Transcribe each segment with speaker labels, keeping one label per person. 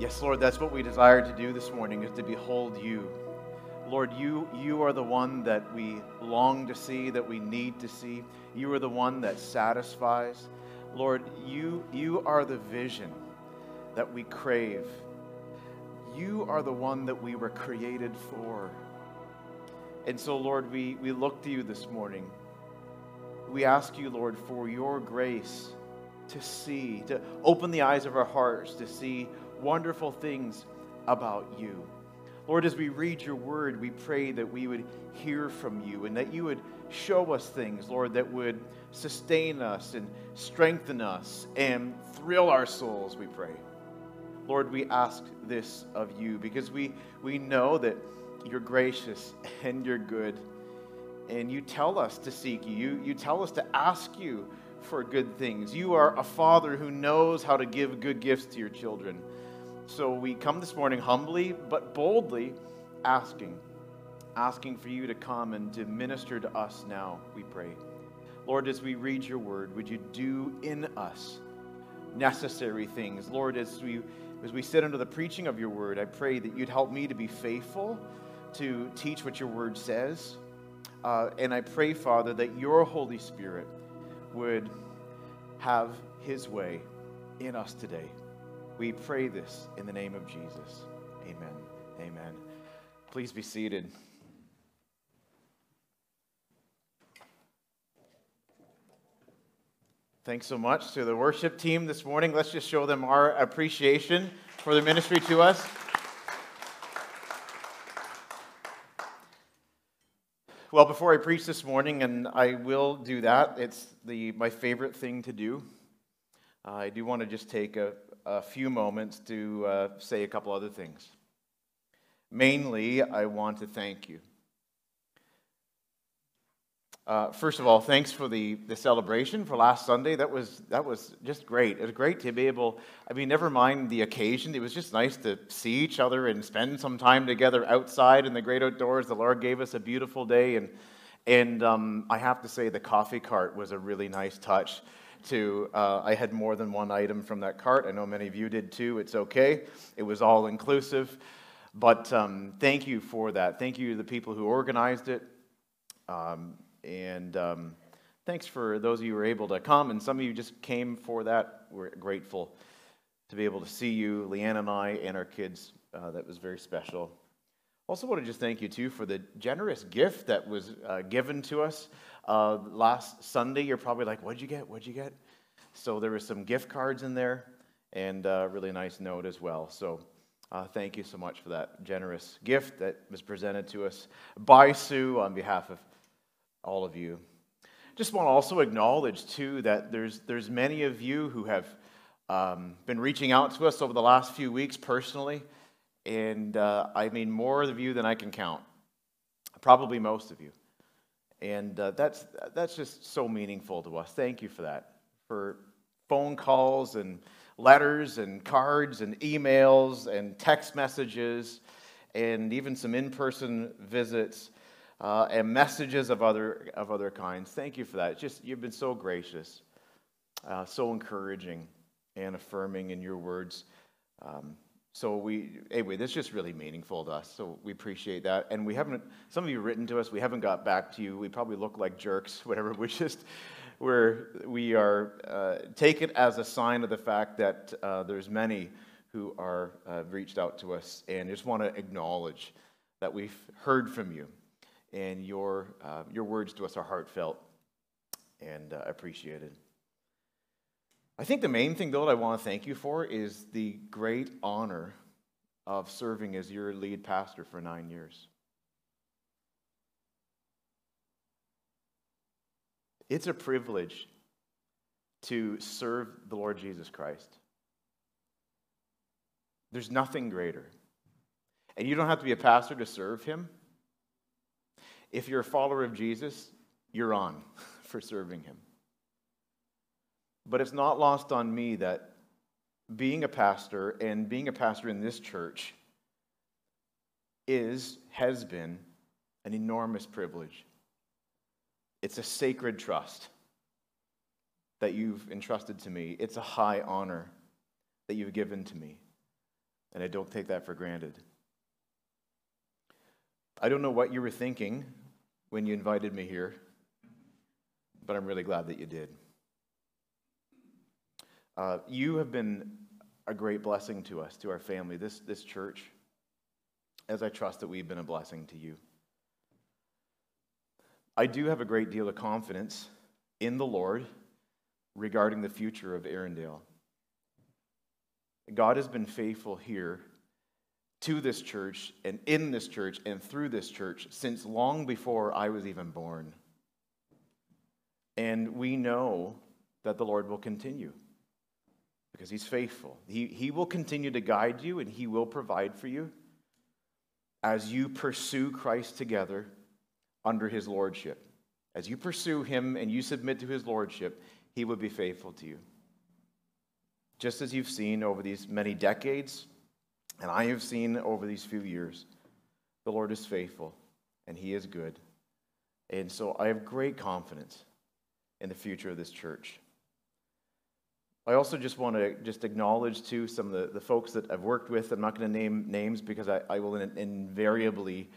Speaker 1: Yes, Lord, that's what we desire to do this morning is to behold you. Lord, you, you are the one that we long to see, that we need to see. You are the one that satisfies. Lord, you, you are the vision that we crave. You are the one that we were created for. And so, Lord, we, we look to you this morning. We ask you, Lord, for your grace to see, to open the eyes of our hearts to see wonderful things about you. Lord, as we read your word, we pray that we would hear from you and that you would show us things, Lord, that would sustain us and strengthen us and thrill our souls, we pray. Lord, we ask this of you because we, we know that you're gracious and you're good. And you tell us to seek you. you. You tell us to ask you for good things. You are a father who knows how to give good gifts to your children. So we come this morning humbly but boldly asking, asking for you to come and to minister to us now, we pray. Lord, as we read your word, would you do in us necessary things? Lord, as we as we sit under the preaching of your word, I pray that you'd help me to be faithful to teach what your word says. Uh, and I pray, Father, that your Holy Spirit would have his way in us today. We pray this in the name of Jesus. Amen. Amen. Please be seated. Thanks so much to the worship team this morning. Let's just show them our appreciation for their ministry to us. Well, before I preach this morning, and I will do that, it's the, my favorite thing to do. Uh, I do want to just take a, a few moments to uh, say a couple other things. Mainly, I want to thank you. Uh, first of all, thanks for the, the celebration for last Sunday. That was, that was just great. It was great to be able, I mean, never mind the occasion. It was just nice to see each other and spend some time together outside in the great outdoors. The Lord gave us a beautiful day. And, and um, I have to say, the coffee cart was a really nice touch. To, uh, I had more than one item from that cart. I know many of you did too. It's okay. It was all inclusive. But um, thank you for that. Thank you to the people who organized it. Um, and um, thanks for those of you who were able to come, and some of you just came for that. We're grateful to be able to see you, Leanne and I, and our kids. Uh, that was very special. Also, want to just thank you too for the generous gift that was uh, given to us uh, last Sunday. You're probably like, "What'd you get? What'd you get?" So there were some gift cards in there, and a really nice note as well. So. Uh, thank you so much for that generous gift that was presented to us by Sue on behalf of all of you. Just want to also acknowledge, too, that there's, there's many of you who have um, been reaching out to us over the last few weeks personally. And uh, I mean, more of you than I can count. Probably most of you. And uh, that's, that's just so meaningful to us. Thank you for that. For phone calls and letters and cards and emails and text messages and even some in person visits uh, and messages of other, of other kinds. Thank you for that. Just, you've been so gracious, uh, so encouraging and affirming in your words. Um, so we, anyway, this is just really meaningful to us. So we appreciate that. And we haven't, some of you written to us, we haven't got back to you. We probably look like jerks, whatever. We just, we're, we are, uh, take it as a sign of the fact that uh, there's many who are uh, reached out to us and just want to acknowledge that we've heard from you and your, uh, your words to us are heartfelt and uh, appreciated. I think the main thing, though, that I want to thank you for is the great honor of serving as your lead pastor for nine years. It's a privilege to serve the Lord Jesus Christ. There's nothing greater. And you don't have to be a pastor to serve him. If you're a follower of Jesus, you're on for serving him. But it's not lost on me that being a pastor and being a pastor in this church is, has been, an enormous privilege. It's a sacred trust that you've entrusted to me. It's a high honor that you've given to me. and I don't take that for granted. I don't know what you were thinking when you invited me here, but I'm really glad that you did. Uh, you have been a great blessing to us, to our family, this, this church, as I trust that we've been a blessing to you. I do have a great deal of confidence in the Lord regarding the future of Erindale. God has been faithful here to this church and in this church and through this church since long before I was even born. And we know that the Lord will continue because He's faithful. He, he will continue to guide you and He will provide for you as you pursue Christ together under His Lordship. As you pursue Him and you submit to His Lordship, He will be faithful to you. Just as you've seen over these many decades, and I have seen over these few years, the Lord is faithful and He is good. And so I have great confidence in the future of this church. I also just want to just acknowledge too some of the, the folks that I've worked with. I'm not going to name names because I, I will in, invariably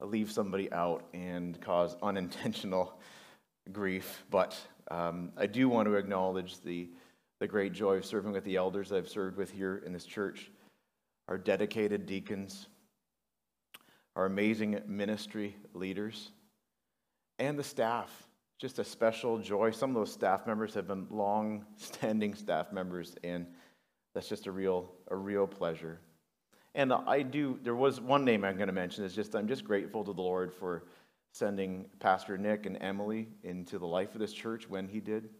Speaker 1: leave somebody out and cause unintentional grief. But um, I do want to acknowledge the, the great joy of serving with the elders I've served with here in this church, our dedicated deacons, our amazing ministry leaders, and the staff. Just a special joy. Some of those staff members have been long standing staff members, and that's just a real, a real pleasure. And I do, there was one name I'm going to mention, is just I'm just grateful to the Lord for sending Pastor Nick and Emily into the life of this church when he did.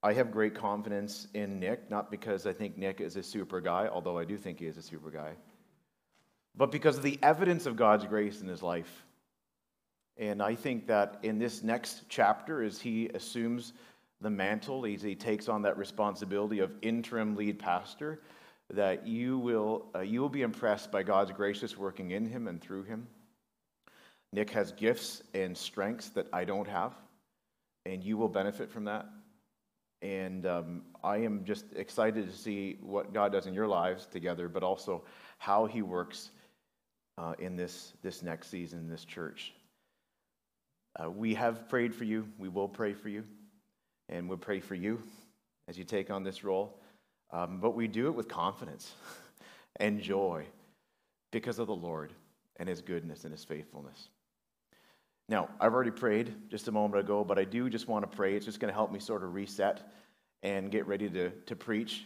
Speaker 1: I have great confidence in Nick, not because I think Nick is a super guy, although I do think he is a super guy, but because of the evidence of God's grace in his life. And I think that in this next chapter, as he assumes the mantle, as he takes on that responsibility of interim lead pastor, that you will, uh, you will be impressed by God's gracious working in him and through him. Nick has gifts and strengths that I don't have, and you will benefit from that. And um, I am just excited to see what God does in your lives together, but also how He works uh, in this, this next season in this church. Uh, we have prayed for you. We will pray for you. And we'll pray for you as you take on this role. Um, but we do it with confidence and joy because of the Lord and His goodness and His faithfulness. Now, I've already prayed just a moment ago, but I do just want to pray. It's just going to help me sort of reset and get ready to, to preach.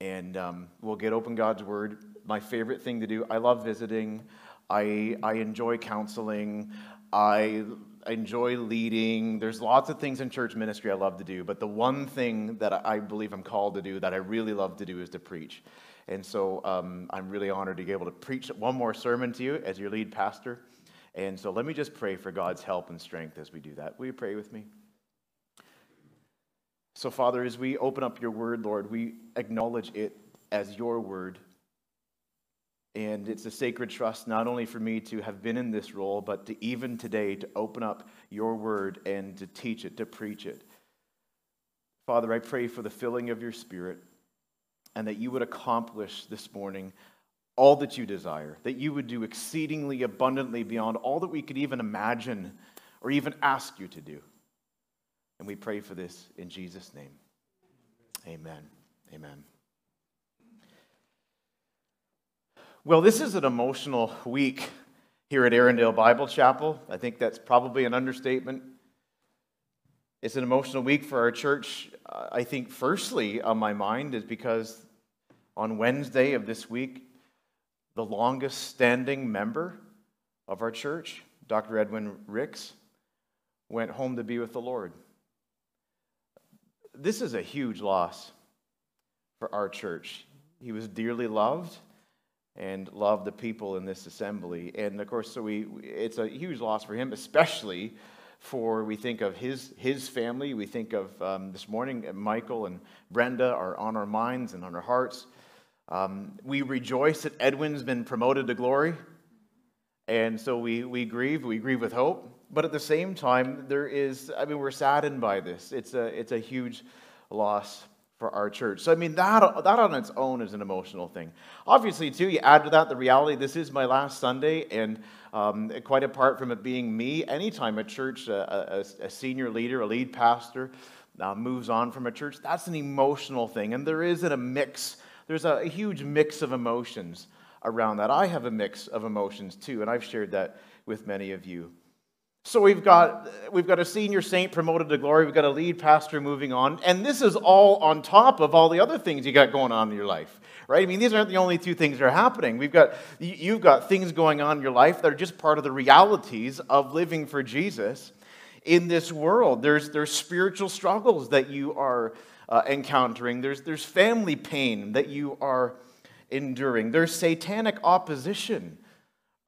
Speaker 1: And um, we'll get open God's Word. My favorite thing to do, I love visiting, I, I enjoy counseling, I enjoy leading. There's lots of things in church ministry I love to do, but the one thing that I believe I'm called to do that I really love to do is to preach. And so um, I'm really honored to be able to preach one more sermon to you as your lead pastor. And so let me just pray for God's help and strength as we do that. Will you pray with me? So, Father, as we open up your word, Lord, we acknowledge it as your word. And it's a sacred trust not only for me to have been in this role, but to even today to open up your word and to teach it, to preach it. Father, I pray for the filling of your spirit and that you would accomplish this morning all that you desire, that you would do exceedingly abundantly beyond all that we could even imagine or even ask you to do. And we pray for this in Jesus' name. Amen. Amen. Well, this is an emotional week here at Erindale Bible Chapel. I think that's probably an understatement. It's an emotional week for our church. Uh, I think, firstly, on my mind is because on Wednesday of this week, the longest standing member of our church, Dr. Edwin Ricks, went home to be with the Lord. This is a huge loss for our church. He was dearly loved and love the people in this assembly. And of course, so we, it's a huge loss for him, especially for we think of his, his family. We think of um, this morning, Michael and Brenda are on our minds and on our hearts. Um, we rejoice that Edwin's been promoted to glory. And so we, we grieve, we grieve with hope. But at the same time, there is, I mean, we're saddened by this. It's a, it's a huge loss for our church. So, I mean, that, that on its own is an emotional thing. Obviously, too, you add to that the reality this is my last Sunday, and um, quite apart from it being me, anytime a church, a, a, a senior leader, a lead pastor, uh, moves on from a church, that's an emotional thing. And there is a mix, there's a, a huge mix of emotions around that. I have a mix of emotions too, and I've shared that with many of you. So we've got we've got a senior saint promoted to glory, we've got a lead pastor moving on, and this is all on top of all the other things you got going on in your life. Right? I mean, these aren't the only two things that are happening. We've got you've got things going on in your life that are just part of the realities of living for Jesus in this world. There's there's spiritual struggles that you are uh, encountering. There's there's family pain that you are enduring. There's satanic opposition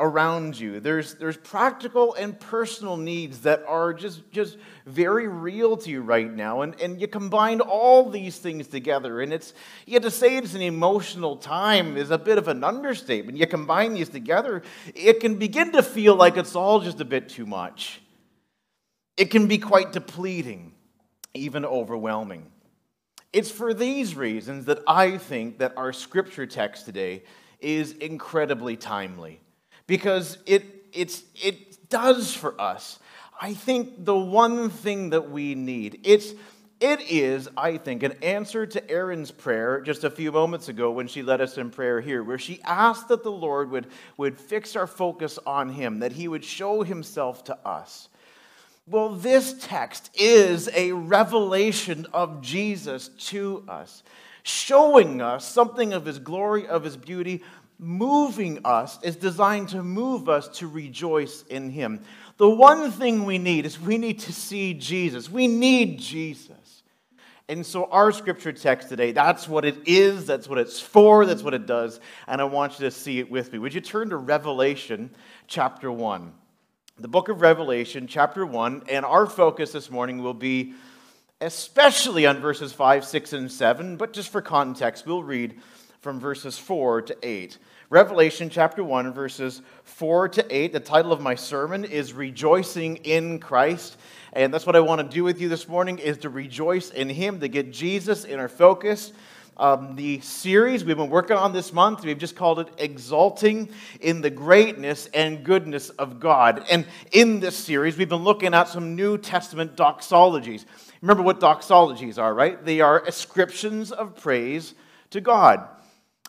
Speaker 1: around you. There's, there's practical and personal needs that are just, just very real to you right now. And, and you combine all these things together, and it's, you to say it's an emotional time is a bit of an understatement. You combine these together, it can begin to feel like it's all just a bit too much. It can be quite depleting, even overwhelming. It's for these reasons that I think that our scripture text today is incredibly timely because it, it's, it does for us, I think, the one thing that we need. It's, it is, I think, an answer to Erin's prayer just a few moments ago when she led us in prayer here, where she asked that the Lord would, would fix our focus on Him, that He would show Himself to us. Well, this text is a revelation of Jesus to us, showing us something of His glory, of His beauty, moving us, is designed to move us to rejoice in Him. The one thing we need is we need to see Jesus. We need Jesus. And so, our scripture text today, that's what it is, that's what it's for, that's what it does. And I want you to see it with me. Would you turn to Revelation chapter 1? The book of Revelation, chapter 1, and our focus this morning will be especially on verses 5, 6, and 7, but just for context, we'll read from verses 4 to 8. Revelation chapter 1, verses 4 to 8. The title of my sermon is Rejoicing in Christ. And that's what I want to do with you this morning is to rejoice in Him, to get Jesus in our focus. Um, the series we've been working on this month, we've just called it Exalting in the Greatness and Goodness of God. And in this series, we've been looking at some New Testament doxologies. Remember what doxologies are, right? They are ascriptions of praise to God.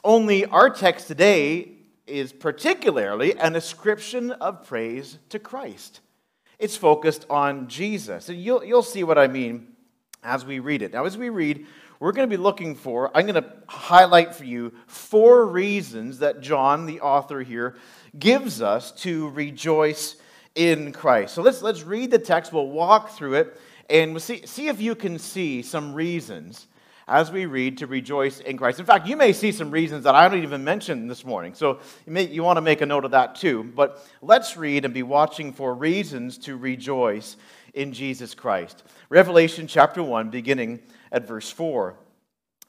Speaker 1: Only our text today is particularly an ascription of praise to Christ. It's focused on Jesus. And you'll, you'll see what I mean as we read it. Now, as we read, we're going to be looking for, I'm going to highlight for you four reasons that John, the author here, gives us to rejoice in Christ. So let's, let's read the text, we'll walk through it, and we'll see, see if you can see some reasons as we read to rejoice in Christ. In fact, you may see some reasons that I don't even mention this morning. So you, may, you want to make a note of that too. But let's read and be watching for reasons to rejoice in Jesus Christ. Revelation chapter 1, beginning at verse 4.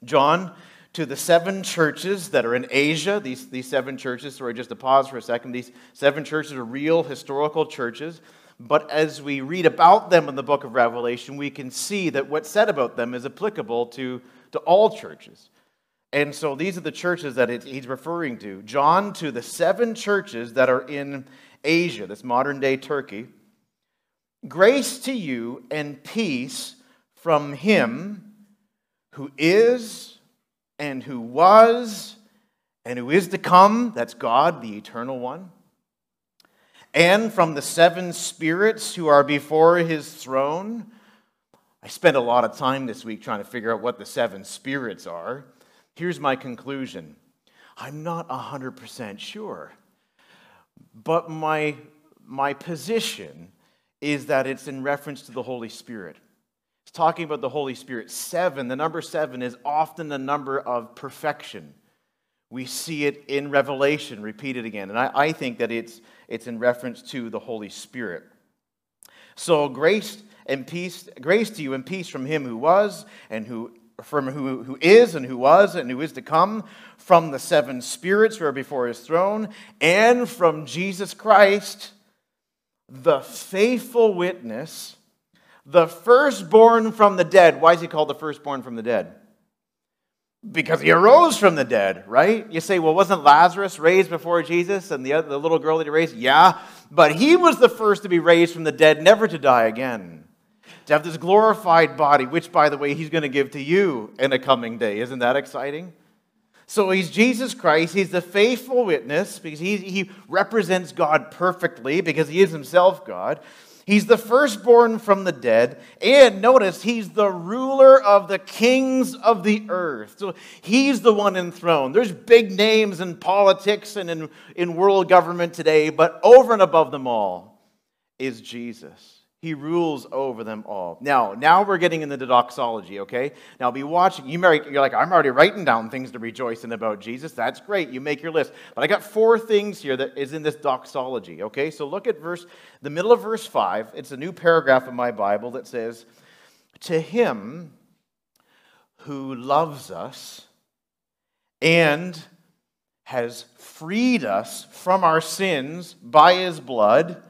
Speaker 1: John, to the seven churches that are in Asia, these, these seven churches, sorry, just to pause for a second, these seven churches are real historical churches but as we read about them in the book of Revelation, we can see that what's said about them is applicable to, to all churches. And so these are the churches that it, he's referring to. John to the seven churches that are in Asia, this modern day Turkey. Grace to you and peace from him who is and who was and who is to come. That's God, the eternal one and from the seven spirits who are before his throne. I spent a lot of time this week trying to figure out what the seven spirits are. Here's my conclusion I'm not 100% sure. But my, my position is that it's in reference to the Holy Spirit. It's talking about the Holy Spirit. Seven, the number seven, is often the number of perfection. We see it in Revelation repeated again. And I, I think that it's it's in reference to the Holy Spirit. So grace and peace, grace to you and peace from him who was and who from who, who is and who was and who is to come, from the seven spirits who are before his throne, and from Jesus Christ, the faithful witness, the firstborn from the dead. Why is he called the firstborn from the dead? Because he arose from the dead, right? You say, well, wasn't Lazarus raised before Jesus and the, other, the little girl that he raised? Yeah, but he was the first to be raised from the dead, never to die again. To have this glorified body, which, by the way, he's going to give to you in a coming day. Isn't that exciting? So he's Jesus Christ. He's the faithful witness because he, he represents God perfectly because he is himself God. He's the firstborn from the dead. And notice, he's the ruler of the kings of the earth. So he's the one enthroned. There's big names in politics and in, in world government today, but over and above them all is Jesus. He rules over them all. Now, now we're getting into the doxology, okay? Now, be watching. You might, you're like, I'm already writing down things to rejoice in about Jesus. That's great. You make your list. But I got four things here that is in this doxology, okay? So look at verse, the middle of verse 5. It's a new paragraph in my Bible that says, To him who loves us and has freed us from our sins by his blood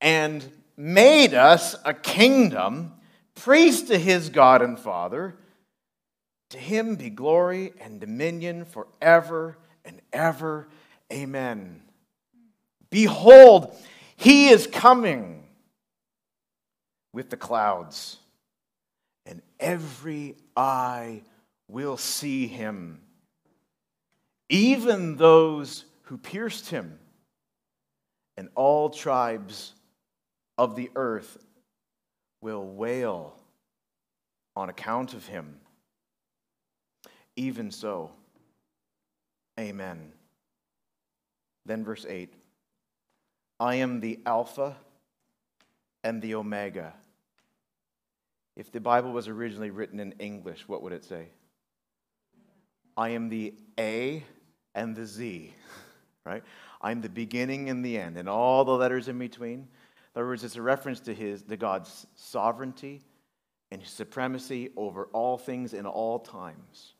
Speaker 1: and made us a kingdom, priests to his God and Father. To him be glory and dominion forever and ever. Amen. Behold, he is coming with the clouds, and every eye will see him, even those who pierced him, and all tribes of the earth will wail on account of him. Even so, amen. Then, verse 8 I am the Alpha and the Omega. If the Bible was originally written in English, what would it say? I am the A and the Z, right? I'm the beginning and the end, and all the letters in between. In other words, it's a reference to his, to God's sovereignty and his supremacy over all things in all times.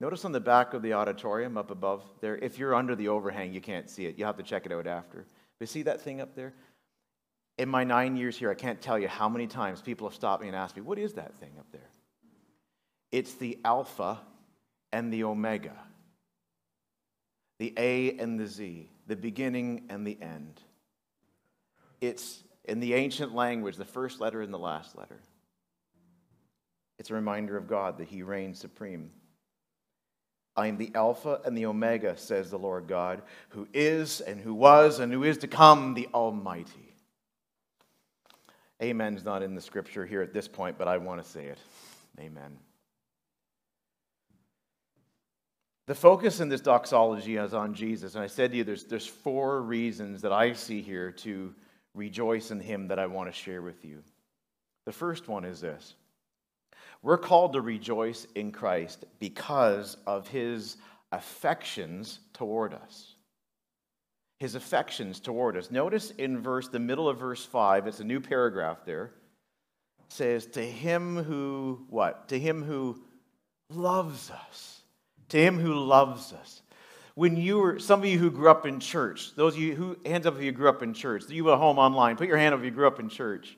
Speaker 1: Notice on the back of the auditorium up above there, if you're under the overhang, you can't see it. You'll have to check it out after. But see that thing up there? In my nine years here, I can't tell you how many times people have stopped me and asked me, What is that thing up there? It's the Alpha and the Omega, the A and the Z, the beginning and the end. It's in the ancient language, the first letter and the last letter. It's a reminder of God that He reigns supreme. I am the Alpha and the Omega, says the Lord God, who is and who was and who is to come, the Almighty. Amen's not in the scripture here at this point, but I want to say it. Amen. The focus in this doxology is on Jesus. And I said to you, there's, there's four reasons that I see here to rejoice in him that I want to share with you. The first one is this we're called to rejoice in Christ because of his affections toward us. His affections toward us. Notice in verse, the middle of verse 5, it's a new paragraph there, says, To him who, what? To him who loves us. To him who loves us when you were, some of you who grew up in church, those of you who, hands up if you grew up in church, you at home online, put your hand up if you grew up in church.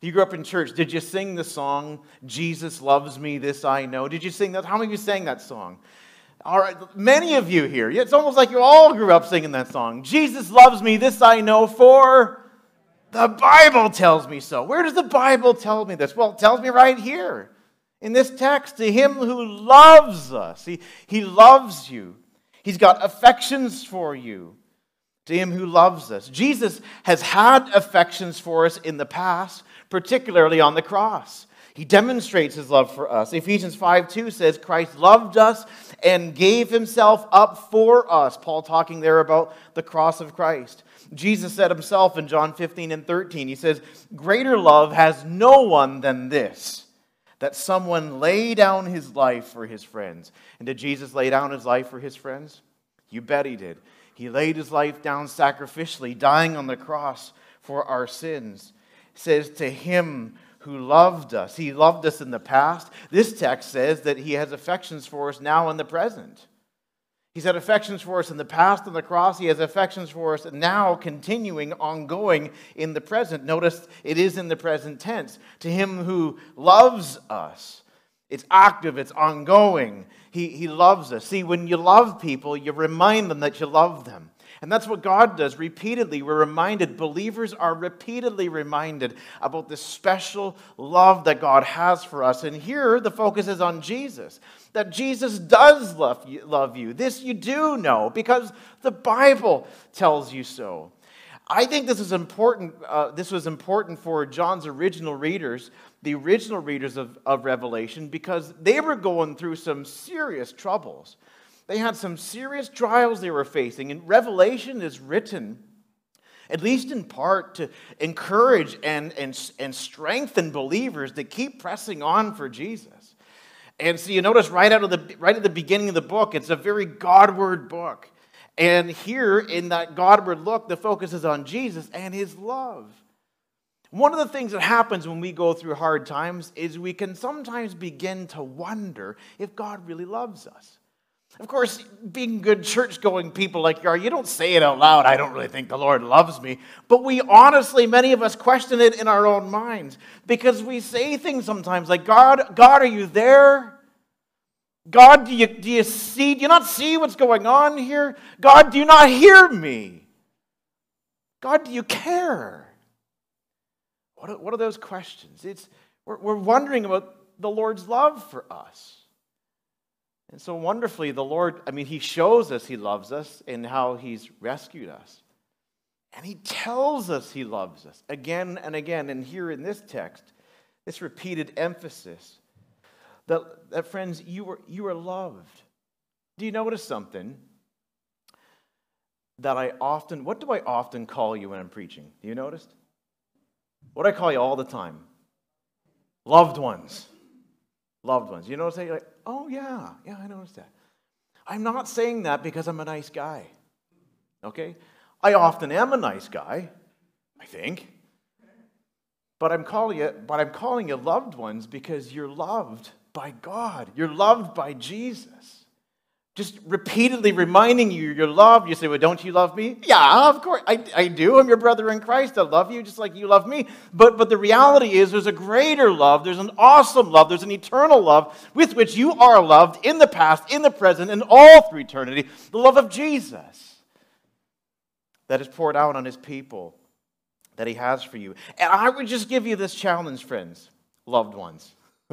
Speaker 1: If you grew up in church, did you sing the song, Jesus Loves Me, This I Know? Did you sing that? How many of you sang that song? All right, many of you here. It's almost like you all grew up singing that song. Jesus loves me, this I know, for the Bible tells me so. Where does the Bible tell me this? Well, it tells me right here in this text to him who loves us. He, he loves you. He's got affections for you, to him who loves us. Jesus has had affections for us in the past, particularly on the cross. He demonstrates his love for us. Ephesians 5 2 says, Christ loved us and gave himself up for us. Paul talking there about the cross of Christ. Jesus said himself in John 15 and 13, he says, Greater love has no one than this that someone lay down his life for his friends. And did Jesus lay down his life for his friends? You bet he did. He laid his life down sacrificially, dying on the cross for our sins. It says, To him who loved us. He loved us in the past. This text says that he has affections for us now in the present. He's had affections for us in the past on the cross. He has affections for us now, continuing, ongoing in the present. Notice it is in the present tense. To him who loves us. It's active, it's ongoing. He, he loves us. See, when you love people, you remind them that you love them. And that's what God does repeatedly. We're reminded, believers are repeatedly reminded about this special love that God has for us. And here the focus is on Jesus, that Jesus does love you. Love you. This you do know because the Bible tells you so. I think this is important. Uh, this was important for John's original readers, the original readers of, of Revelation, because they were going through some serious troubles. They had some serious trials they were facing, and Revelation is written, at least in part, to encourage and, and, and strengthen believers to keep pressing on for Jesus. And so you notice right out of the right at the beginning of the book, it's a very Godward book. And here in that Godward look, the focus is on Jesus and his love. One of the things that happens when we go through hard times is we can sometimes begin to wonder if God really loves us. Of course, being good church going people like you are, you don't say it out loud, I don't really think the Lord loves me. But we honestly, many of us question it in our own minds because we say things sometimes like, God, God, are you there? God, do you, do you see? Do you not see what's going on here? God, do you not hear me? God, do you care? What are, what are those questions? It's, we're, we're wondering about the Lord's love for us. And so wonderfully, the Lord, I mean, He shows us He loves us and how He's rescued us. And He tells us He loves us again and again. And here in this text, this repeated emphasis that, that friends, you are, you are loved. Do you notice something? That I often, what do I often call you when I'm preaching? Do you notice? What do I call you all the time? Loved ones. Loved ones. You notice that? You're like, Oh, yeah, yeah, I noticed that. I'm not saying that because I'm a nice guy. Okay? I often am a nice guy, I think. But I'm calling it, but I'm calling you loved ones because you're loved by God. You're loved by Jesus just repeatedly reminding you you're loved. You say, Well, don't you love me? Yeah, of course. I, I do. I'm your brother in Christ. I love you just like you love me. But, but the reality is, there's a greater love. There's an awesome love. There's an eternal love with which you are loved in the past, in the present, and all through eternity. The love of Jesus that is poured out on his people that he has for you. And I would just give you this challenge, friends, loved ones.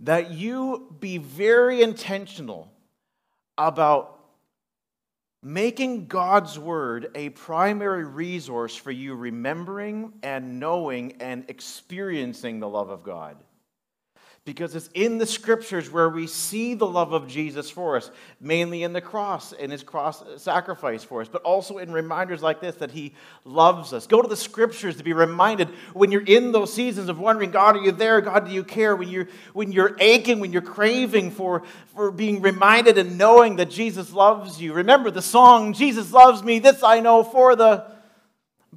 Speaker 1: that you be very intentional about making God's Word a primary resource for you remembering and knowing and experiencing the love of God because it's in the scriptures where we see the love of Jesus for us, mainly in the cross and his cross sacrifice for us, but also in reminders like this that he loves us. Go to the scriptures to be reminded when you're in those seasons of wondering, God, are you there? God, do you care? When you're, when you're aching, when you're craving for, for being reminded and knowing that Jesus loves you. Remember the song, Jesus loves me, this I know for the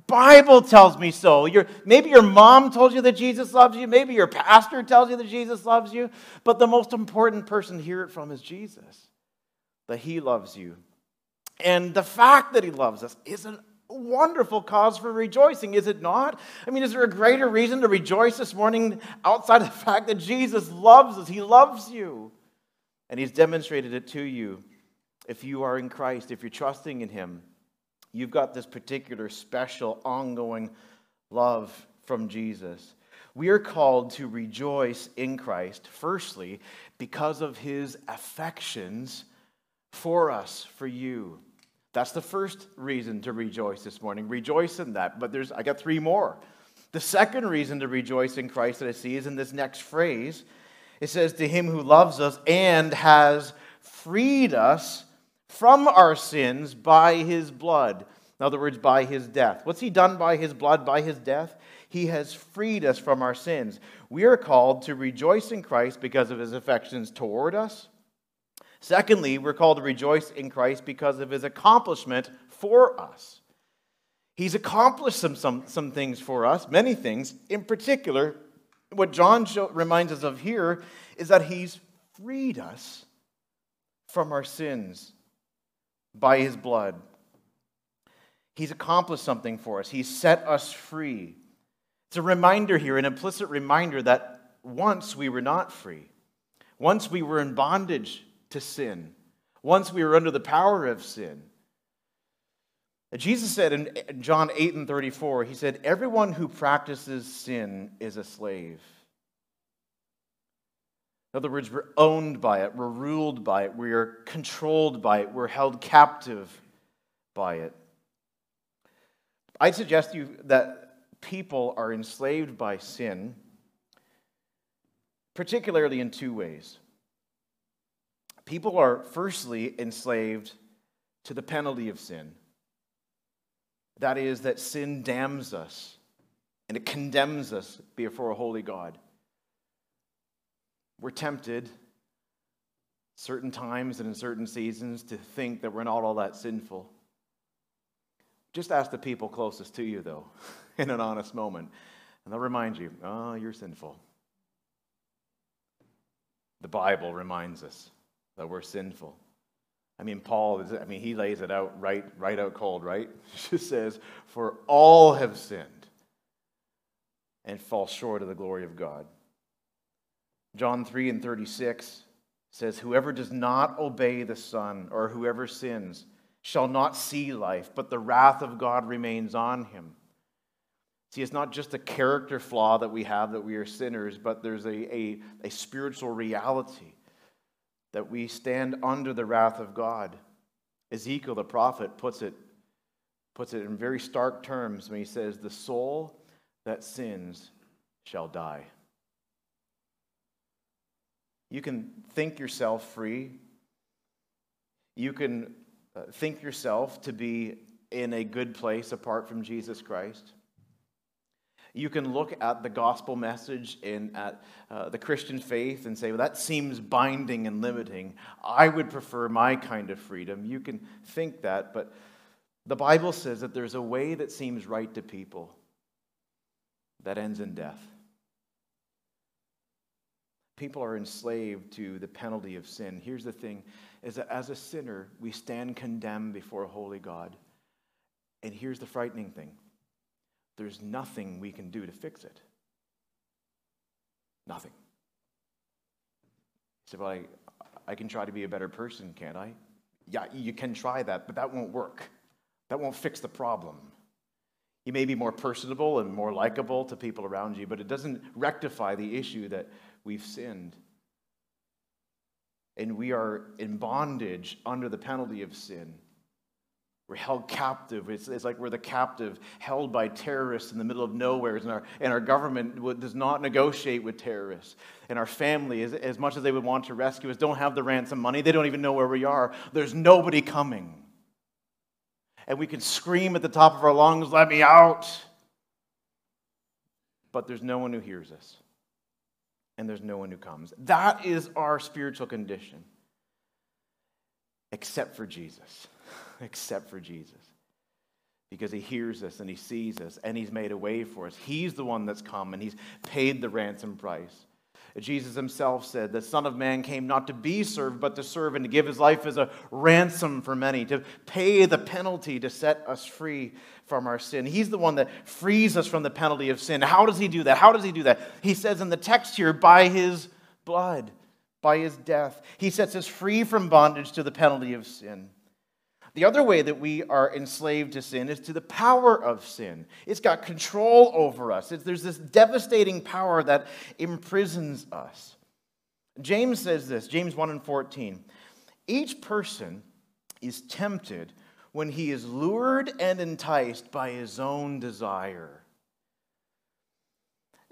Speaker 1: Bible tells me so. Your, maybe your mom told you that Jesus loves you. Maybe your pastor tells you that Jesus loves you. But the most important person to hear it from is Jesus, that he loves you. And the fact that he loves us is a wonderful cause for rejoicing, is it not? I mean, is there a greater reason to rejoice this morning outside of the fact that Jesus loves us? He loves you. And he's demonstrated it to you if you are in Christ, if you're trusting in him. You've got this particular special, ongoing love from Jesus. We are called to rejoice in Christ, firstly, because of his affections for us, for you. That's the first reason to rejoice this morning. Rejoice in that. But there's I got three more. The second reason to rejoice in Christ that I see is in this next phrase. It says, To him who loves us and has freed us from our sins by his blood. In other words, by his death. What's he done by his blood, by his death? He has freed us from our sins. We are called to rejoice in Christ because of his affections toward us. Secondly, we're called to rejoice in Christ because of his accomplishment for us. He's accomplished some, some, some things for us, many things. In particular, what John show, reminds us of here is that he's freed us from our sins by his blood. He's accomplished something for us, He's set us free. It's a reminder here, an implicit reminder that once we were not free. Once we were in bondage to sin. Once we were under the power of sin. Jesus said in John 8 and 34, He said, Everyone who practices sin is a slave. In other words, we're owned by it, we're ruled by it, we are controlled by it, we're held captive by it. I'd suggest to you that people are enslaved by sin, particularly in two ways. People are firstly enslaved to the penalty of sin. That is, that sin damns us and it condemns us before a holy God. We're tempted certain times and in certain seasons to think that we're not all that sinful. Just ask the people closest to you, though, in an honest moment, and they'll remind you, oh, you're sinful. The Bible reminds us that we're sinful. I mean, Paul, is, I mean, he lays it out right, right out cold, right? He just says, For all have sinned and fall short of the glory of God. John 3 and 36 says, Whoever does not obey the Son, or whoever sins, shall not see life, but the wrath of God remains on him. See, it's not just a character flaw that we have that we are sinners, but there's a, a, a spiritual reality that we stand under the wrath of God. Ezekiel the prophet puts it, puts it in very stark terms when he says, The soul that sins shall die. You can think yourself free. You can uh, think yourself to be in a good place apart from Jesus Christ. You can look at the gospel message and at uh, the Christian faith and say, well, that seems binding and limiting. I would prefer my kind of freedom. You can think that, but the Bible says that there's a way that seems right to people that ends in death. People are enslaved to the penalty of sin. Here's the thing is that as a sinner, we stand condemned before a holy God. And here's the frightening thing there's nothing we can do to fix it. Nothing. So, I, I can try to be a better person, can't I? Yeah, you can try that, but that won't work. That won't fix the problem. You may be more personable and more likable to people around you, but it doesn't rectify the issue that we've sinned. And we are in bondage under the penalty of sin. We're held captive. It's, it's, like we're the captive held by terrorists in the middle of nowhere. And our, and our government does not negotiate with terrorists. And our family, as, as much as they would want to rescue us, don't have the ransom money. They don't even know where we are. There's nobody coming. And we can scream at the top of our lungs, let me out. But there's no one who hears us. And there's no one who comes. That is our spiritual condition, except for Jesus except for Jesus. Because he hears us and he sees us and he's made a way for us. He's the one that's come and he's paid the ransom price. Jesus himself said, The Son of Man came not to be served, but to serve and to give his life as a ransom for many, to pay the penalty to set us free from our sin. He's the one that frees us from the penalty of sin. How does he do that? How does he do that? He says in the text here, by his blood, by his death. He sets us free from bondage to the penalty of sin. The other way that we are enslaved to sin is to the power of sin. It's got control over us. It's, there's this devastating power that imprisons us. James says this, James 1 and 14. Each person is tempted when he is lured and enticed by his own desire.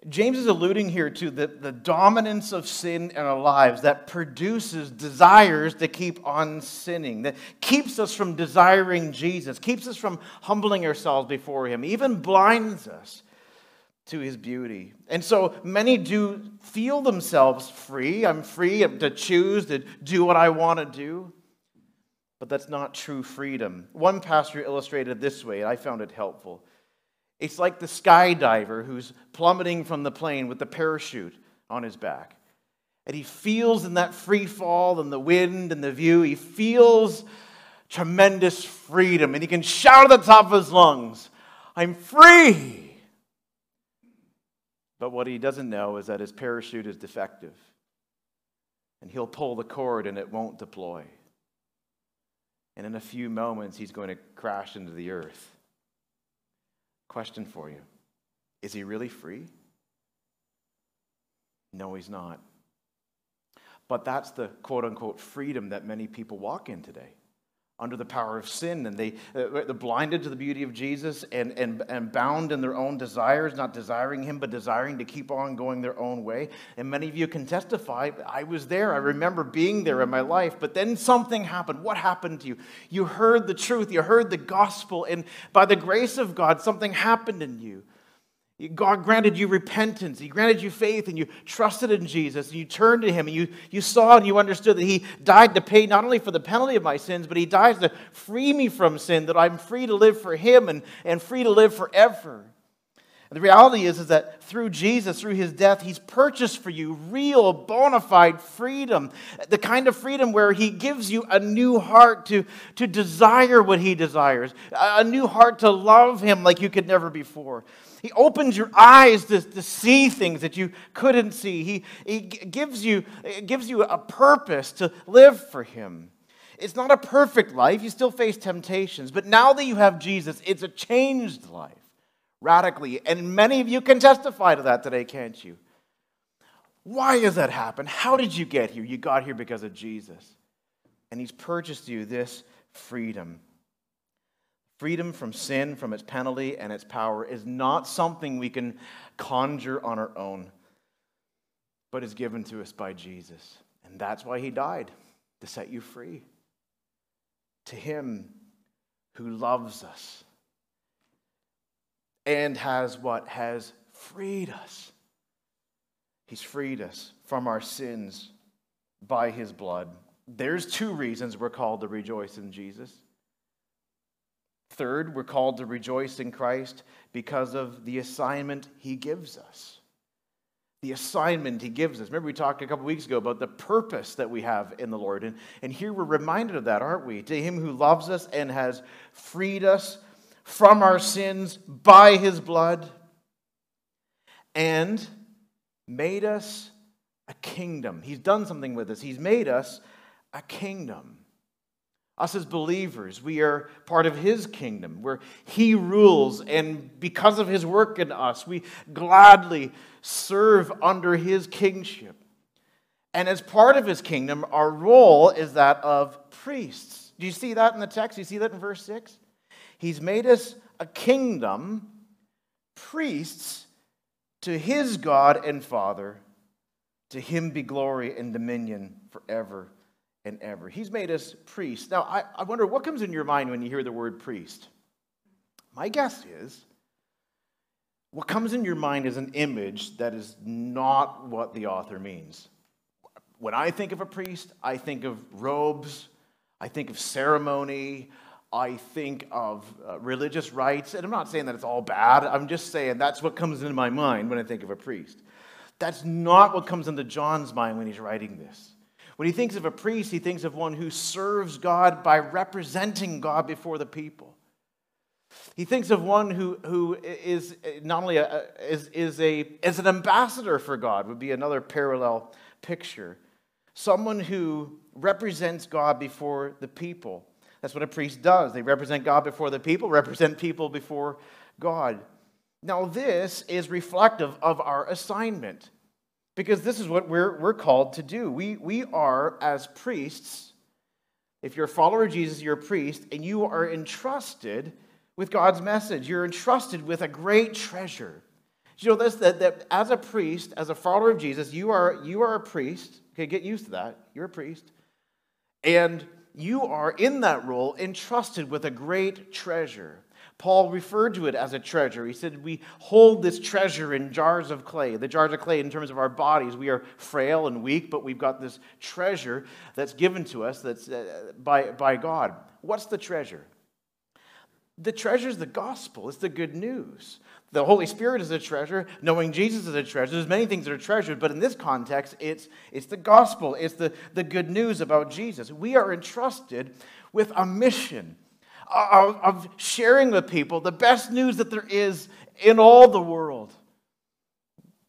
Speaker 1: James is alluding here to the, the dominance of sin in our lives that produces desires to keep on sinning, that keeps us from desiring Jesus, keeps us from humbling ourselves before Him, even blinds us to His beauty. And so many do feel themselves free. I'm free to choose to do what I want to do. But that's not true freedom. One pastor illustrated this way, and I found it helpful. It's like the skydiver who's plummeting from the plane with the parachute on his back. And he feels in that free fall and the wind and the view, he feels tremendous freedom. And he can shout at the top of his lungs, I'm free. But what he doesn't know is that his parachute is defective. And he'll pull the cord and it won't deploy. And in a few moments, he's going to crash into the earth. Question for you Is he really free? No, he's not. But that's the quote unquote freedom that many people walk in today under the power of sin and they, uh, they're blinded to the beauty of Jesus and, and, and bound in their own desires, not desiring Him, but desiring to keep on going their own way. And many of you can testify, I was there. I remember being there in my life, but then something happened. What happened to you? You heard the truth, you heard the gospel, and by the grace of God, something happened in you. God granted you repentance. He granted you faith, and you trusted in Jesus, and you turned to Him, and you, you saw and you understood that He died to pay not only for the penalty of my sins, but He died to free me from sin, that I'm free to live for Him and, and free to live forever. And the reality is, is that through Jesus, through His death, He's purchased for you real, bona fide freedom. The kind of freedom where He gives you a new heart to, to desire what He desires, a new heart to love Him like you could never before. He opens your eyes to, to see things that you couldn't see. He, he gives, you, gives you a purpose to live for Him. It's not a perfect life. You still face temptations. But now that you have Jesus, it's a changed life radically. And many of you can testify to that today, can't you? Why has that happened? How did you get here? You got here because of Jesus. And He's purchased you this freedom. Freedom from sin, from its penalty and its power, is not something we can conjure on our own, but is given to us by Jesus. And that's why he died, to set you free. To him who loves us and has what? Has freed us. He's freed us from our sins by his blood. There's two reasons we're called to rejoice in Jesus. Third, we're called to rejoice in Christ because of the assignment he gives us. The assignment he gives us. Remember, we talked a couple weeks ago about the purpose that we have in the Lord. And, and here we're reminded of that, aren't we? To him who loves us and has freed us from our sins by his blood and made us a kingdom. He's done something with us, he's made us a kingdom. Us as believers, we are part of His kingdom where He rules, and because of His work in us, we gladly serve under His kingship. And as part of His kingdom, our role is that of priests. Do you see that in the text? Do you see that in verse 6? He's made us a kingdom, priests to His God and Father. To Him be glory and dominion forever and ever. He's made us priests. Now, I, I wonder what comes in your mind when you hear the word priest? My guess is what comes in your mind is an image that is not what the author means. When I think of a priest, I think of robes, I think of ceremony, I think of uh, religious rites. And I'm not saying that it's all bad, I'm just saying that's what comes into my mind when I think of a priest. That's not what comes into John's mind when he's writing this. When he thinks of a priest, he thinks of one who serves God by representing God before the people. He thinks of one who, who is not only a, is, is, a, is an ambassador for God, would be another parallel picture. Someone who represents God before the people. That's what a priest does. They represent God before the people, represent people before God. Now, this is reflective of our assignment. Because this is what we're, we're called to do. We, we are, as priests, if you're a follower of Jesus, you're a priest, and you are entrusted with God's message. You're entrusted with a great treasure. You know this that, that as a priest, as a follower of Jesus, you are you are a priest. Okay, get used to that. You're a priest. And you are in that role entrusted with a great treasure. Paul referred to it as a treasure. He said, We hold this treasure in jars of clay. The jars of clay, in terms of our bodies, we are frail and weak, but we've got this treasure that's given to us that's uh, by, by God. What's the treasure? The treasure is the gospel, it's the good news. The Holy Spirit is a treasure. Knowing Jesus is a treasure. There's many things that are treasured, but in this context, it's, it's the gospel. It's the, the good news about Jesus. We are entrusted with a mission of, of sharing with people the best news that there is in all the world.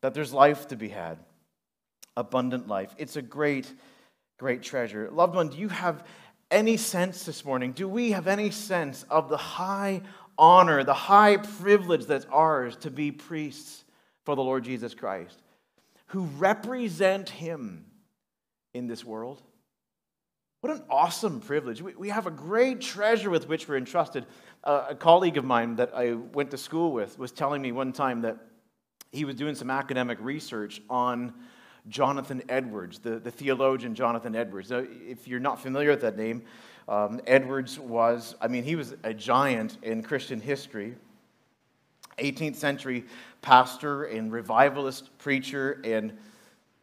Speaker 1: that there's life to be had, abundant life. It's a great, great treasure. Loved one, do you have any sense this morning? Do we have any sense of the high honor, the high privilege that's ours to be priests for the Lord Jesus Christ, who represent Him in this world? What an awesome privilege. We, we have a great treasure with which we're entrusted. Uh, a colleague of mine that I went to school with was telling me one time that he was doing some academic research on Jonathan Edwards, the, the theologian Jonathan Edwards. Now, if you're not familiar with that name, um, Edwards was, I mean, he was a giant in Christian history. 18th century pastor and revivalist preacher, and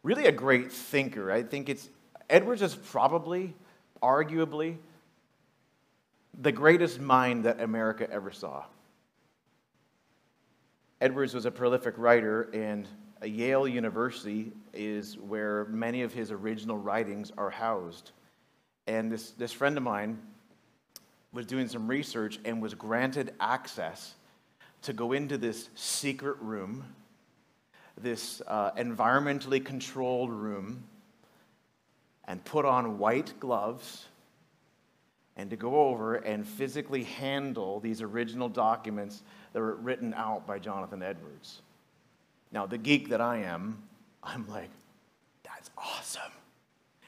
Speaker 1: really a great thinker. I think it's, Edwards is probably, arguably, the greatest mind that America ever saw. Edwards was a prolific writer, and Yale University is where many of his original writings are housed. And this, this friend of mine was doing some research and was granted access to go into this secret room, this uh, environmentally controlled room, and put on white gloves and to go over and physically handle these original documents that were written out by Jonathan Edwards. Now, the geek that I am, I'm like, that's awesome.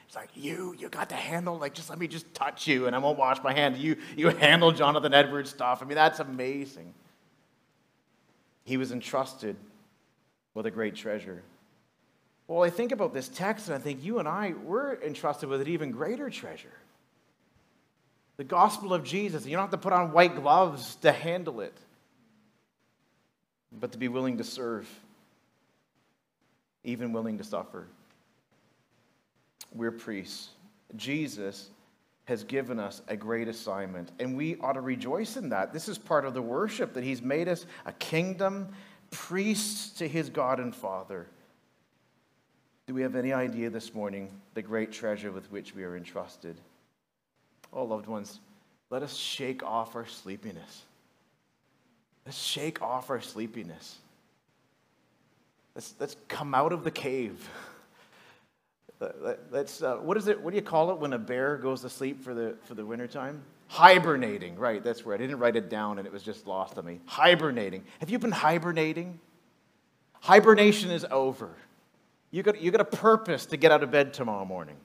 Speaker 1: It's like, you, you got to handle, like, just let me just touch you and I won't wash my hand. You, you handle Jonathan Edwards stuff. I mean, that's amazing. He was entrusted with a great treasure. Well, I think about this text and I think you and I, we're entrusted with an even greater treasure. The gospel of Jesus. You don't have to put on white gloves to handle it, but to be willing to serve even willing to suffer. We're priests. Jesus has given us a great assignment, and we ought to rejoice in that. This is part of the worship that He's made us a kingdom, priests to His God and Father. Do we have any idea this morning the great treasure with which we are entrusted? Oh, loved ones, let us shake off our sleepiness. Let's shake off our sleepiness. Let's, let's come out of the cave. Let's, uh, what is it? What do you call it when a bear goes to sleep for the, for the wintertime? Hibernating, right, that's where I didn't write it down and it was just lost on me. Hibernating. Have you been hibernating? Hibernation is over. You got, you got a purpose to get out of bed tomorrow morning.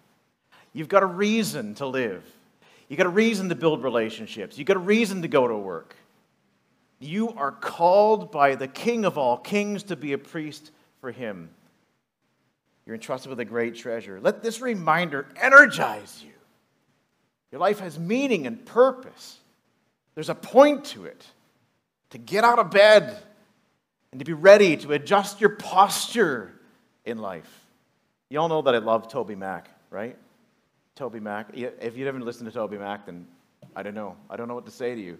Speaker 1: You've got a reason to live. You got a reason to build relationships. You got a reason to go to work. You are called by the King of all kings to be a priest for him. You're entrusted with a great treasure. Let this reminder energize you. Your life has meaning and purpose. There's a point to it. To get out of bed and to be ready to adjust your posture in life. You all know that I love TobyMac, right? TobyMac. If you haven't listened to TobyMac, then I don't know. I don't know what to say to you.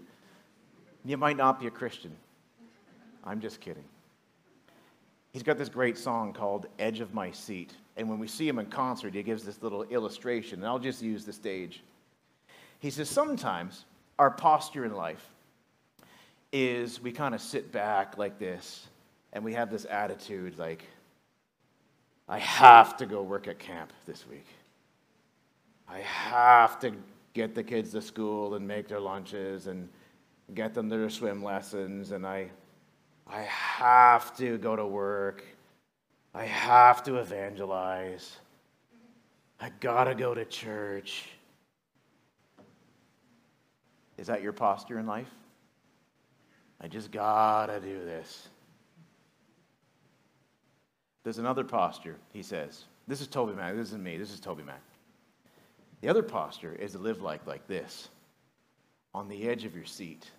Speaker 1: You might not be a Christian. I'm just kidding. He's got this great song called Edge of My Seat. And when we see him in concert, he gives this little illustration. And I'll just use the stage. He says, Sometimes our posture in life is we kind of sit back like this and we have this attitude like, I have to go work at camp this week. I have to get the kids to school and make their lunches and get them to their swim lessons. And I, I have to go to work. I have to evangelize. I gotta go to church. Is that your posture in life? I just gotta do this. There's another posture, he says. This is TobyMac. This isn't me. This is TobyMac. The other posture is to live like, like this on the edge of your seat.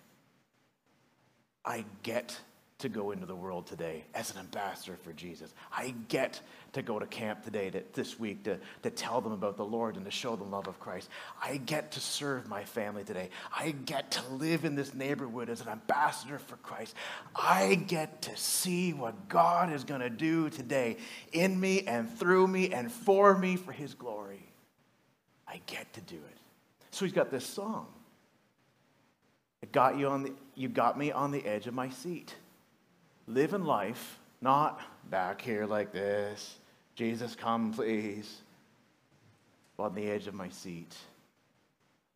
Speaker 1: I get to go into the world today as an ambassador for Jesus. I get to go to camp today, to, this week, to, to tell them about the Lord and to show the love of Christ. I get to serve my family today. I get to live in this neighborhood as an ambassador for Christ. I get to see what God is going to do today in me and through me and for me for his glory. I get to do it. So he's got this song. It got you on the, you got me on the edge of my seat living life Not back here like this. Jesus, come, please. On the edge of my seat,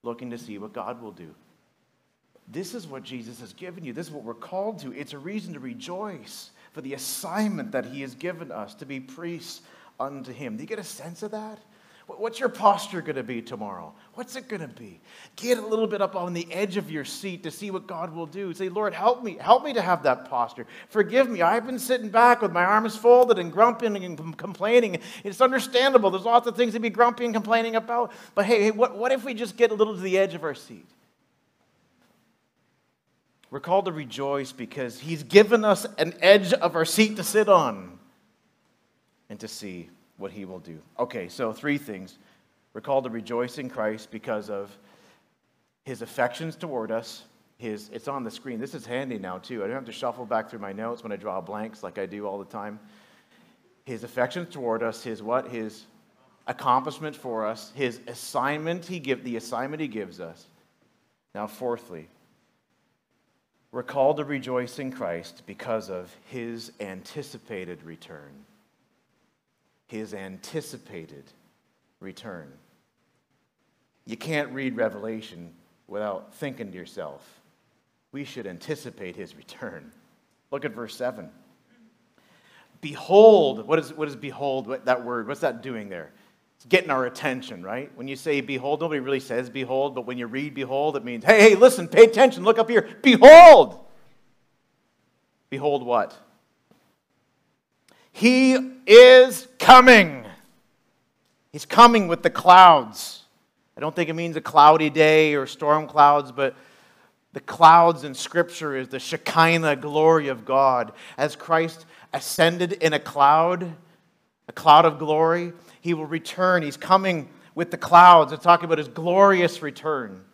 Speaker 1: looking to see what God will do. This is what Jesus has given you. This is what we're called to. It's a reason to rejoice for the assignment that He has given us to be priests unto Him. Do you get a sense of that? What's your posture going to be tomorrow? What's it going to be? Get a little bit up on the edge of your seat to see what God will do. Say, Lord, help me. Help me to have that posture. Forgive me. I've been sitting back with my arms folded and grumping and complaining. It's understandable. There's lots of things to be grumpy and complaining about. But hey, hey what, what if we just get a little to the edge of our seat? We're called to rejoice because He's given us an edge of our seat to sit on and to see what he will do. Okay, so three things. We're called to rejoice in Christ because of his affections toward us. His, it's on the screen. This is handy now, too. I don't have to shuffle back through my notes when I draw blanks like I do all the time. His affections toward us, his what? His accomplishment for us, his assignment he give, the assignment he gives us. Now, fourthly, we're called to rejoice in Christ because of his anticipated return his anticipated return. You can't read Revelation without thinking to yourself, we should anticipate his return. Look at verse 7. Behold, what is, what is behold, what, that word? What's that doing there? It's getting our attention, right? When you say behold, nobody really says behold, but when you read behold, it means, hey, hey, listen, pay attention, look up here. Behold! Behold what? He is coming. He's coming with the clouds. I don't think it means a cloudy day or storm clouds, but the clouds in Scripture is the Shekinah glory of God. As Christ ascended in a cloud, a cloud of glory, he will return. He's coming with the clouds. It's talking about his glorious return.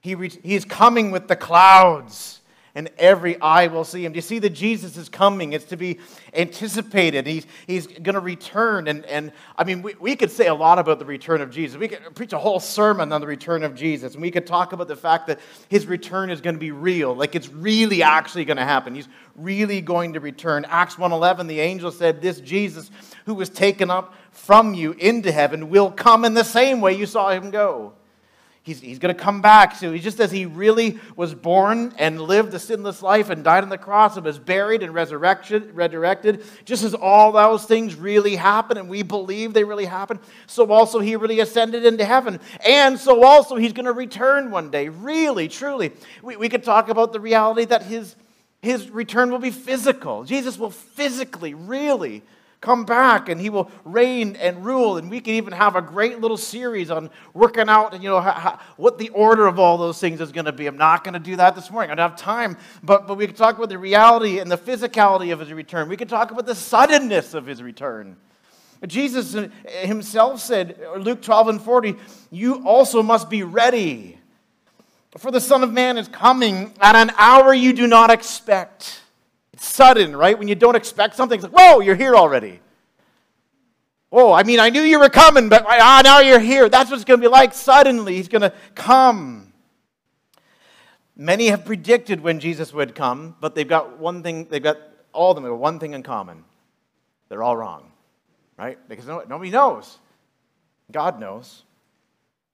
Speaker 1: He re- he's coming with the clouds and every eye will see him. Do you see that Jesus is coming? It's to be anticipated. He's, he's going to return. And, and I mean, we, we could say a lot about the return of Jesus. We could preach a whole sermon on the return of Jesus. And we could talk about the fact that his return is going to be real. Like it's really actually going to happen. He's really going to return. Acts 1.11, the angel said, this Jesus who was taken up from you into heaven will come in the same way you saw him go. He's, he's going to come back. So he just as he really was born and lived a sinless life and died on the cross and was buried and resurrected, resurrected, just as all those things really happened and we believe they really happened, so also he really ascended into heaven. And so also he's going to return one day. Really, truly. We, we could talk about the reality that his, his return will be physical. Jesus will physically, really come back and he will reign and rule. And we can even have a great little series on working out and, you know, how, what the order of all those things is going to be. I'm not going to do that this morning. I don't have time. But, but we can talk about the reality and the physicality of his return. We can talk about the suddenness of his return. Jesus himself said, Luke 12 and 40, you also must be ready. For the Son of Man is coming at an hour you do not expect. Sudden, right? When you don't expect something, it's like, whoa, you're here already. Oh, I mean, I knew you were coming, but ah, now you're here. That's what it's going to be like. Suddenly, he's going to come. Many have predicted when Jesus would come, but they've got one thing, they've got all of them have one thing in common. They're all wrong, right? Because nobody knows. God knows.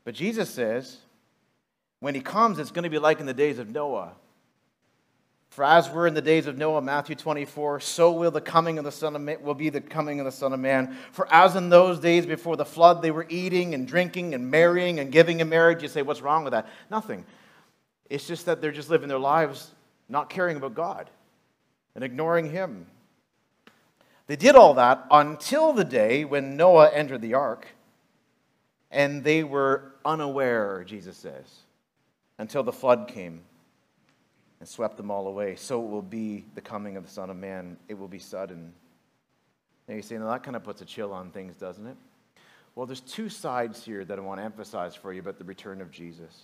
Speaker 1: But Jesus says, when he comes, it's going to be like in the days of Noah. For as were in the days of Noah, Matthew 24, so will the coming of the Son of Man, will be the coming of the Son of Man. For as in those days before the flood, they were eating and drinking and marrying and giving in marriage. You say, what's wrong with that? Nothing. It's just that they're just living their lives not caring about God and ignoring Him. They did all that until the day when Noah entered the ark, and they were unaware, Jesus says, until the flood came and swept them all away. So it will be the coming of the Son of Man. It will be sudden. Now you say, now that kind of puts a chill on things, doesn't it? Well, there's two sides here that I want to emphasize for you about the return of Jesus.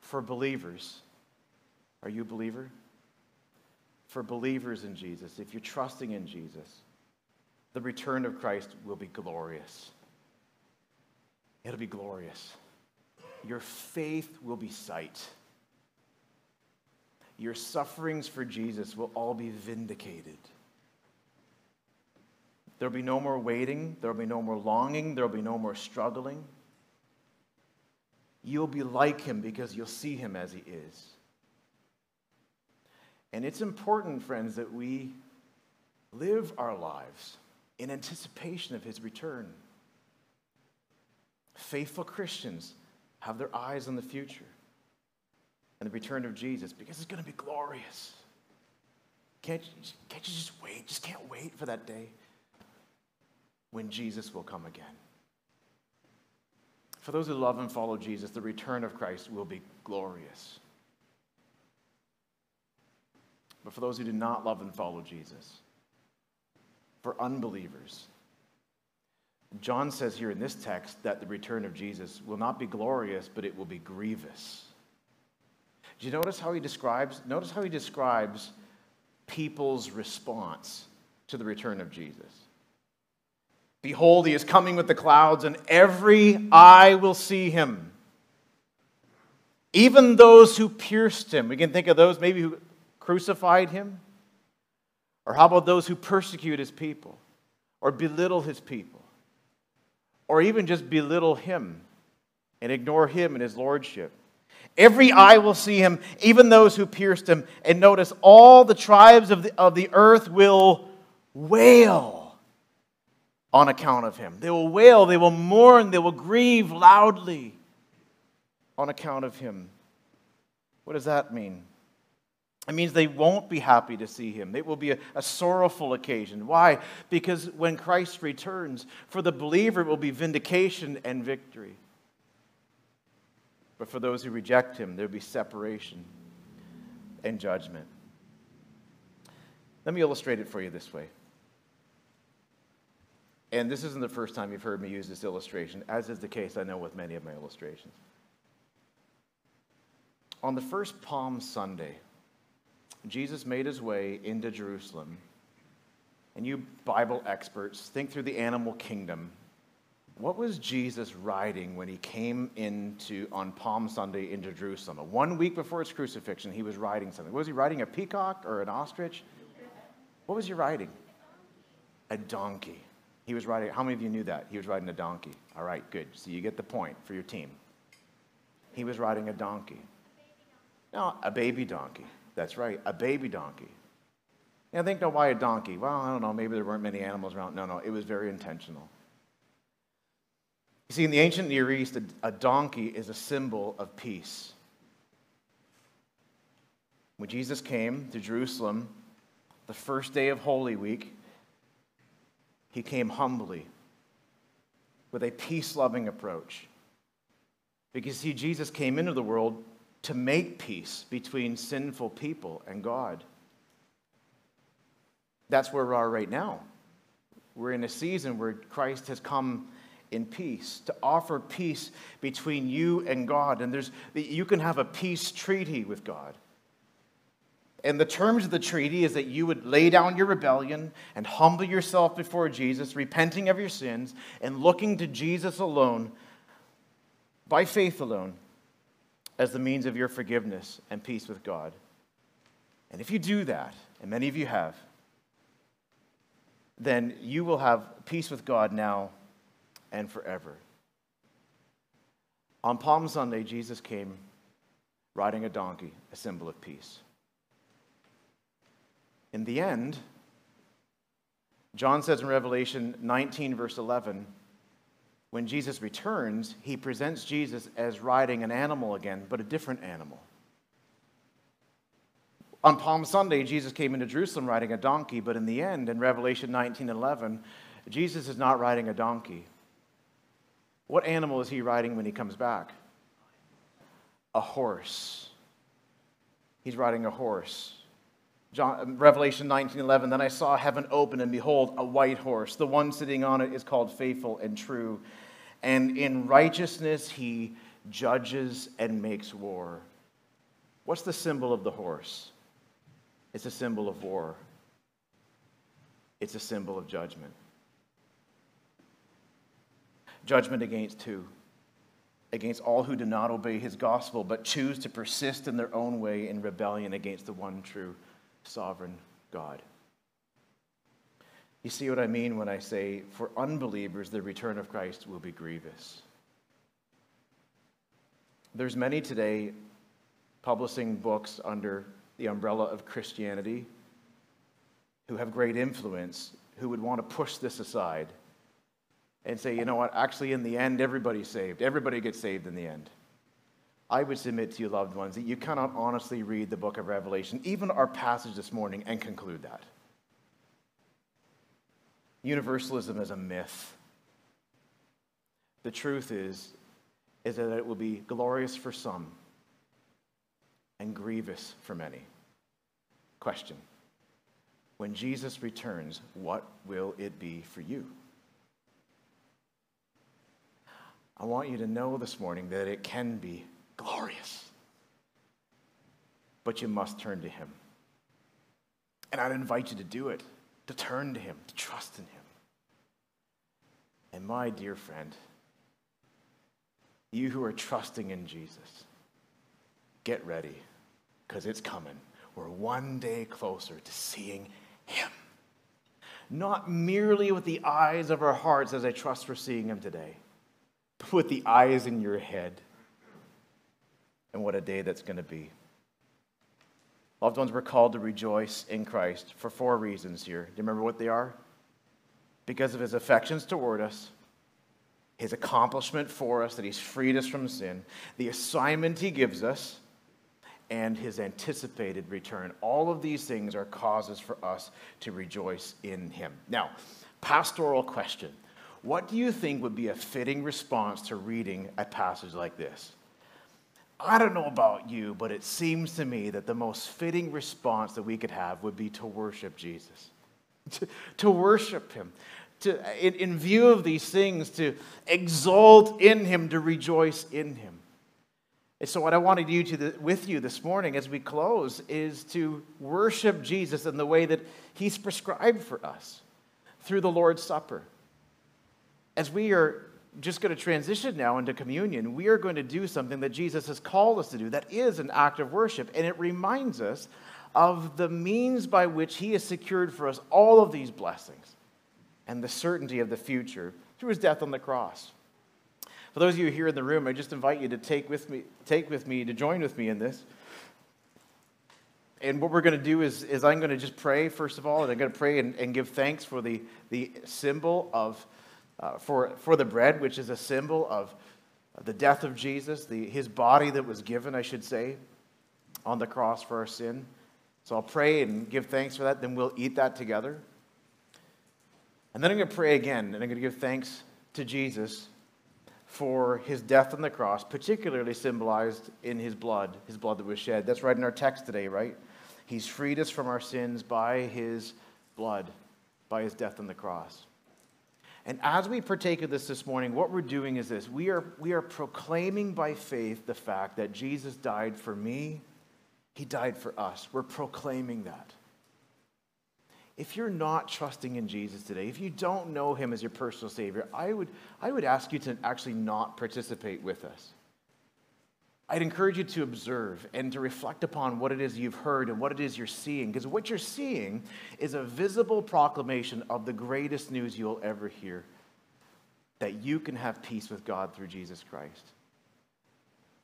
Speaker 1: For believers, are you a believer? For believers in Jesus, if you're trusting in Jesus, the return of Christ will be glorious. It'll be glorious. Your faith will be sight your sufferings for Jesus will all be vindicated. There'll be no more waiting, there'll be no more longing, there'll be no more struggling. You'll be like him because you'll see him as he is. And it's important, friends, that we live our lives in anticipation of his return. Faithful Christians have their eyes on the future and the return of Jesus because it's going to be glorious. Can't can't you just wait? Just can't wait for that day when Jesus will come again. For those who love and follow Jesus, the return of Christ will be glorious. But for those who do not love and follow Jesus, for unbelievers, John says here in this text that the return of Jesus will not be glorious, but it will be grievous. Do you notice how he describes? Notice how he describes people's response to the return of Jesus. Behold, he is coming with the clouds, and every eye will see him. Even those who pierced him. We can think of those maybe who crucified him. Or how about those who persecute his people or belittle his people? Or even just belittle him and ignore him and his lordship. Every eye will see him, even those who pierced him. And notice, all the tribes of the, of the earth will wail on account of him. They will wail, they will mourn, they will grieve loudly on account of him. What does that mean? It means they won't be happy to see him. It will be a, a, sorrowful occasion. Why? Because when Christ returns, for the believer, it will be vindication and victory. But for those who reject him, there will be separation and judgment. Let me illustrate it for you this way. And this isn't the first time you've heard me use this illustration, as is the case, I know, with many of my illustrations. On the first Palm Sunday, Jesus made his way into Jerusalem. And you Bible experts, think through the animal kingdom. What was Jesus riding when he came into on Palm Sunday into Jerusalem? One week before his crucifixion, he was riding something. Was he riding a peacock or an ostrich? What was he riding? A donkey. He was riding, how many of you knew that? He was riding a donkey. All right, good. So you get the point for your team. He was riding a donkey. No, a baby donkey. That's right, a baby donkey. And I think, no, why a donkey? Well, I don't know, maybe there weren't many animals around. No, no, it was very intentional. You see, in the ancient Near East, a, a donkey is a symbol of peace. When Jesus came to Jerusalem, the first day of Holy Week, he came humbly with a peace loving approach. Because, see, Jesus came into the world to make peace between sinful people and God. That's where we are right now. We're in a season where Christ has come in peace to offer peace between you and God. And there's, you can have a peace treaty with God. And the terms of the treaty is that you would lay down your rebellion and humble yourself before Jesus, repenting of your sins and looking to Jesus alone, by faith alone, as the means of your forgiveness and peace with God. And if you do that, and many of you have, then you will have peace with God now and forever. On Palm Sunday, Jesus came riding a donkey, a symbol of peace. In the end, John says in Revelation 19, verse 11, when Jesus returns, he presents Jesus as riding an animal again, but a different animal. On Palm Sunday, Jesus came into Jerusalem riding a donkey, but in the end, in Revelation 19 11, Jesus is not riding a donkey. What animal is he riding when he comes back? A horse. He's riding a horse. John, um, Revelation 19:11 then I saw heaven open and behold a white horse the one sitting on it is called faithful and true and in righteousness he judges and makes war what's the symbol of the horse it's a symbol of war it's a symbol of judgment judgment against who against all who do not obey his gospel, but choose to persist in their own way in rebellion against the one true sovereign God. You see what I mean when I say, for unbelievers, the return of Christ will be grievous. There's many today publishing books under the umbrella of Christianity who have great influence who would want to push this aside and say, you know what, actually, in the end, everybody's saved. Everybody gets saved in the end. I would submit to you, loved ones, that you cannot honestly read the book of Revelation, even our passage this morning, and conclude that. Universalism is a myth. The truth is, is that it will be glorious for some and grievous for many. Question When Jesus returns, what will it be for you? I want you to know this morning that it can be glorious. But you must turn to Him. And I'd invite you to do it, to turn to Him, to trust in Him. And my dear friend, you who are trusting in Jesus, get ready because it's coming. We're one day closer to seeing Him. Not merely with the eyes of our hearts, as I trust we're seeing Him today, with the eyes in your head. And what a day that's going to be. Loved ones, we're called to rejoice in Christ for four reasons here. Do you remember what they are? Because of his affections toward us, his accomplishment for us, that he's freed us from sin, the assignment he gives us, and his anticipated return. All of these things are causes for us to rejoice in him. Now, pastoral question What do you think would be a fitting response to reading a passage like this? I don't know about you, but it seems to me that the most fitting response that we could have would be to worship Jesus, to, to worship him, to, in, in view of these things, to exalt in him, to rejoice in him. And so, what I wanted to the, with you this morning as we close is to worship Jesus in the way that He's prescribed for us through the Lord's Supper. As we are just going to transition now into communion, we are going to do something that Jesus has called us to do that is an act of worship. And it reminds us of the means by which He has secured for us all of these blessings and the certainty of the future through His death on the cross. For those of you here in the room, I just invite you to take with me, take with me, to join with me in this. And what we're going to do is, is I'm going to just pray, first of all, and I'm going to pray and, and give thanks for the, the symbol of uh, for, for the bread, which is a symbol of the death of Jesus, the, his body that was given, I should say, on the cross for our sin. So I'll pray and give thanks for that. Then we'll eat that together. And then I'm going to pray again, and I'm going to give thanks to Jesus for his death on the cross, particularly symbolized in his blood, his blood that was shed. That's right in our text today, right? He's freed us from our sins by his blood, by his death on the cross. And as we partake of this this morning, what we're doing is this we are, we are proclaiming by faith the fact that Jesus died for me, he died for us. We're proclaiming that. If you're not trusting in Jesus today, if you don't know him as your personal Savior, I would, I would ask you to actually not participate with us. I'd encourage you to observe and to reflect upon what it is you've heard and what it is you're seeing, because what you're seeing is a visible proclamation of the greatest news you'll ever hear that you can have peace with God through Jesus Christ.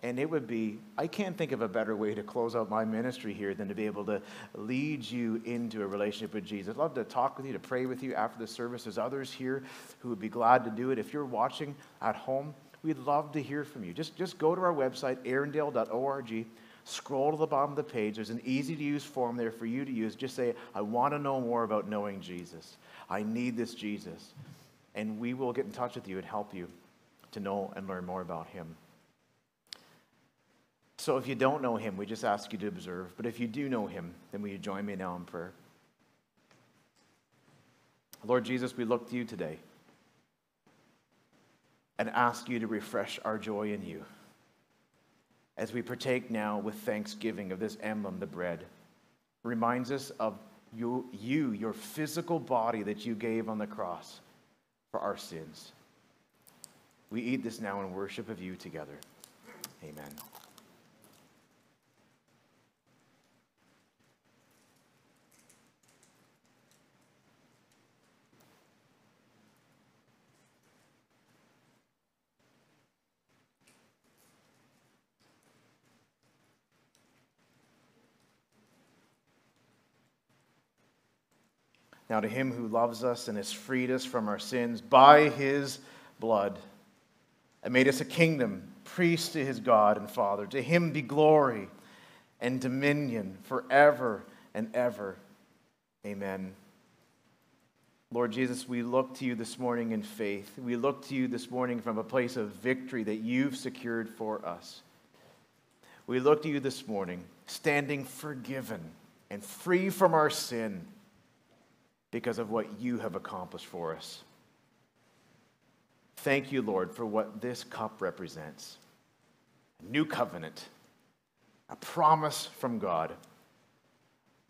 Speaker 1: And it would be, I can't think of a better way to close out my ministry here than to be able to lead you into a relationship with Jesus. I'd love to talk with you, to pray with you after the service. There's others here who would be glad to do it. If you're watching at home, We'd love to hear from you. Just, just go to our website, erindale.org, scroll to the bottom of the page. There's an easy to use form there for you to use. Just say, I want to know more about knowing Jesus. I need this Jesus. And we will get in touch with you and help you to know and learn more about him. So if you don't know him, we just ask you to observe. But if you do know him, then will you join me now in prayer? Lord Jesus, we look to you today and ask you to refresh our joy in you as we partake now with thanksgiving of this emblem, the bread. Reminds us of you, you, your physical body that you gave on the cross for our sins. We eat this now in worship of you together. Amen. Now, to him who loves us and has freed us from our sins by his blood and made us a kingdom, priest to his God and Father, to him be glory and dominion forever and ever. Amen. Lord Jesus, we look to you this morning in faith. We look to you this morning from a place of victory that you've secured for us. We look to you this morning, standing forgiven and free from our sin because of what you have accomplished for us. Thank you, Lord, for what this cup represents a new covenant, a promise from God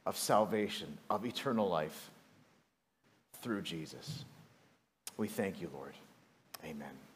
Speaker 1: of salvation, of eternal life through Jesus. We thank you, Lord. Amen.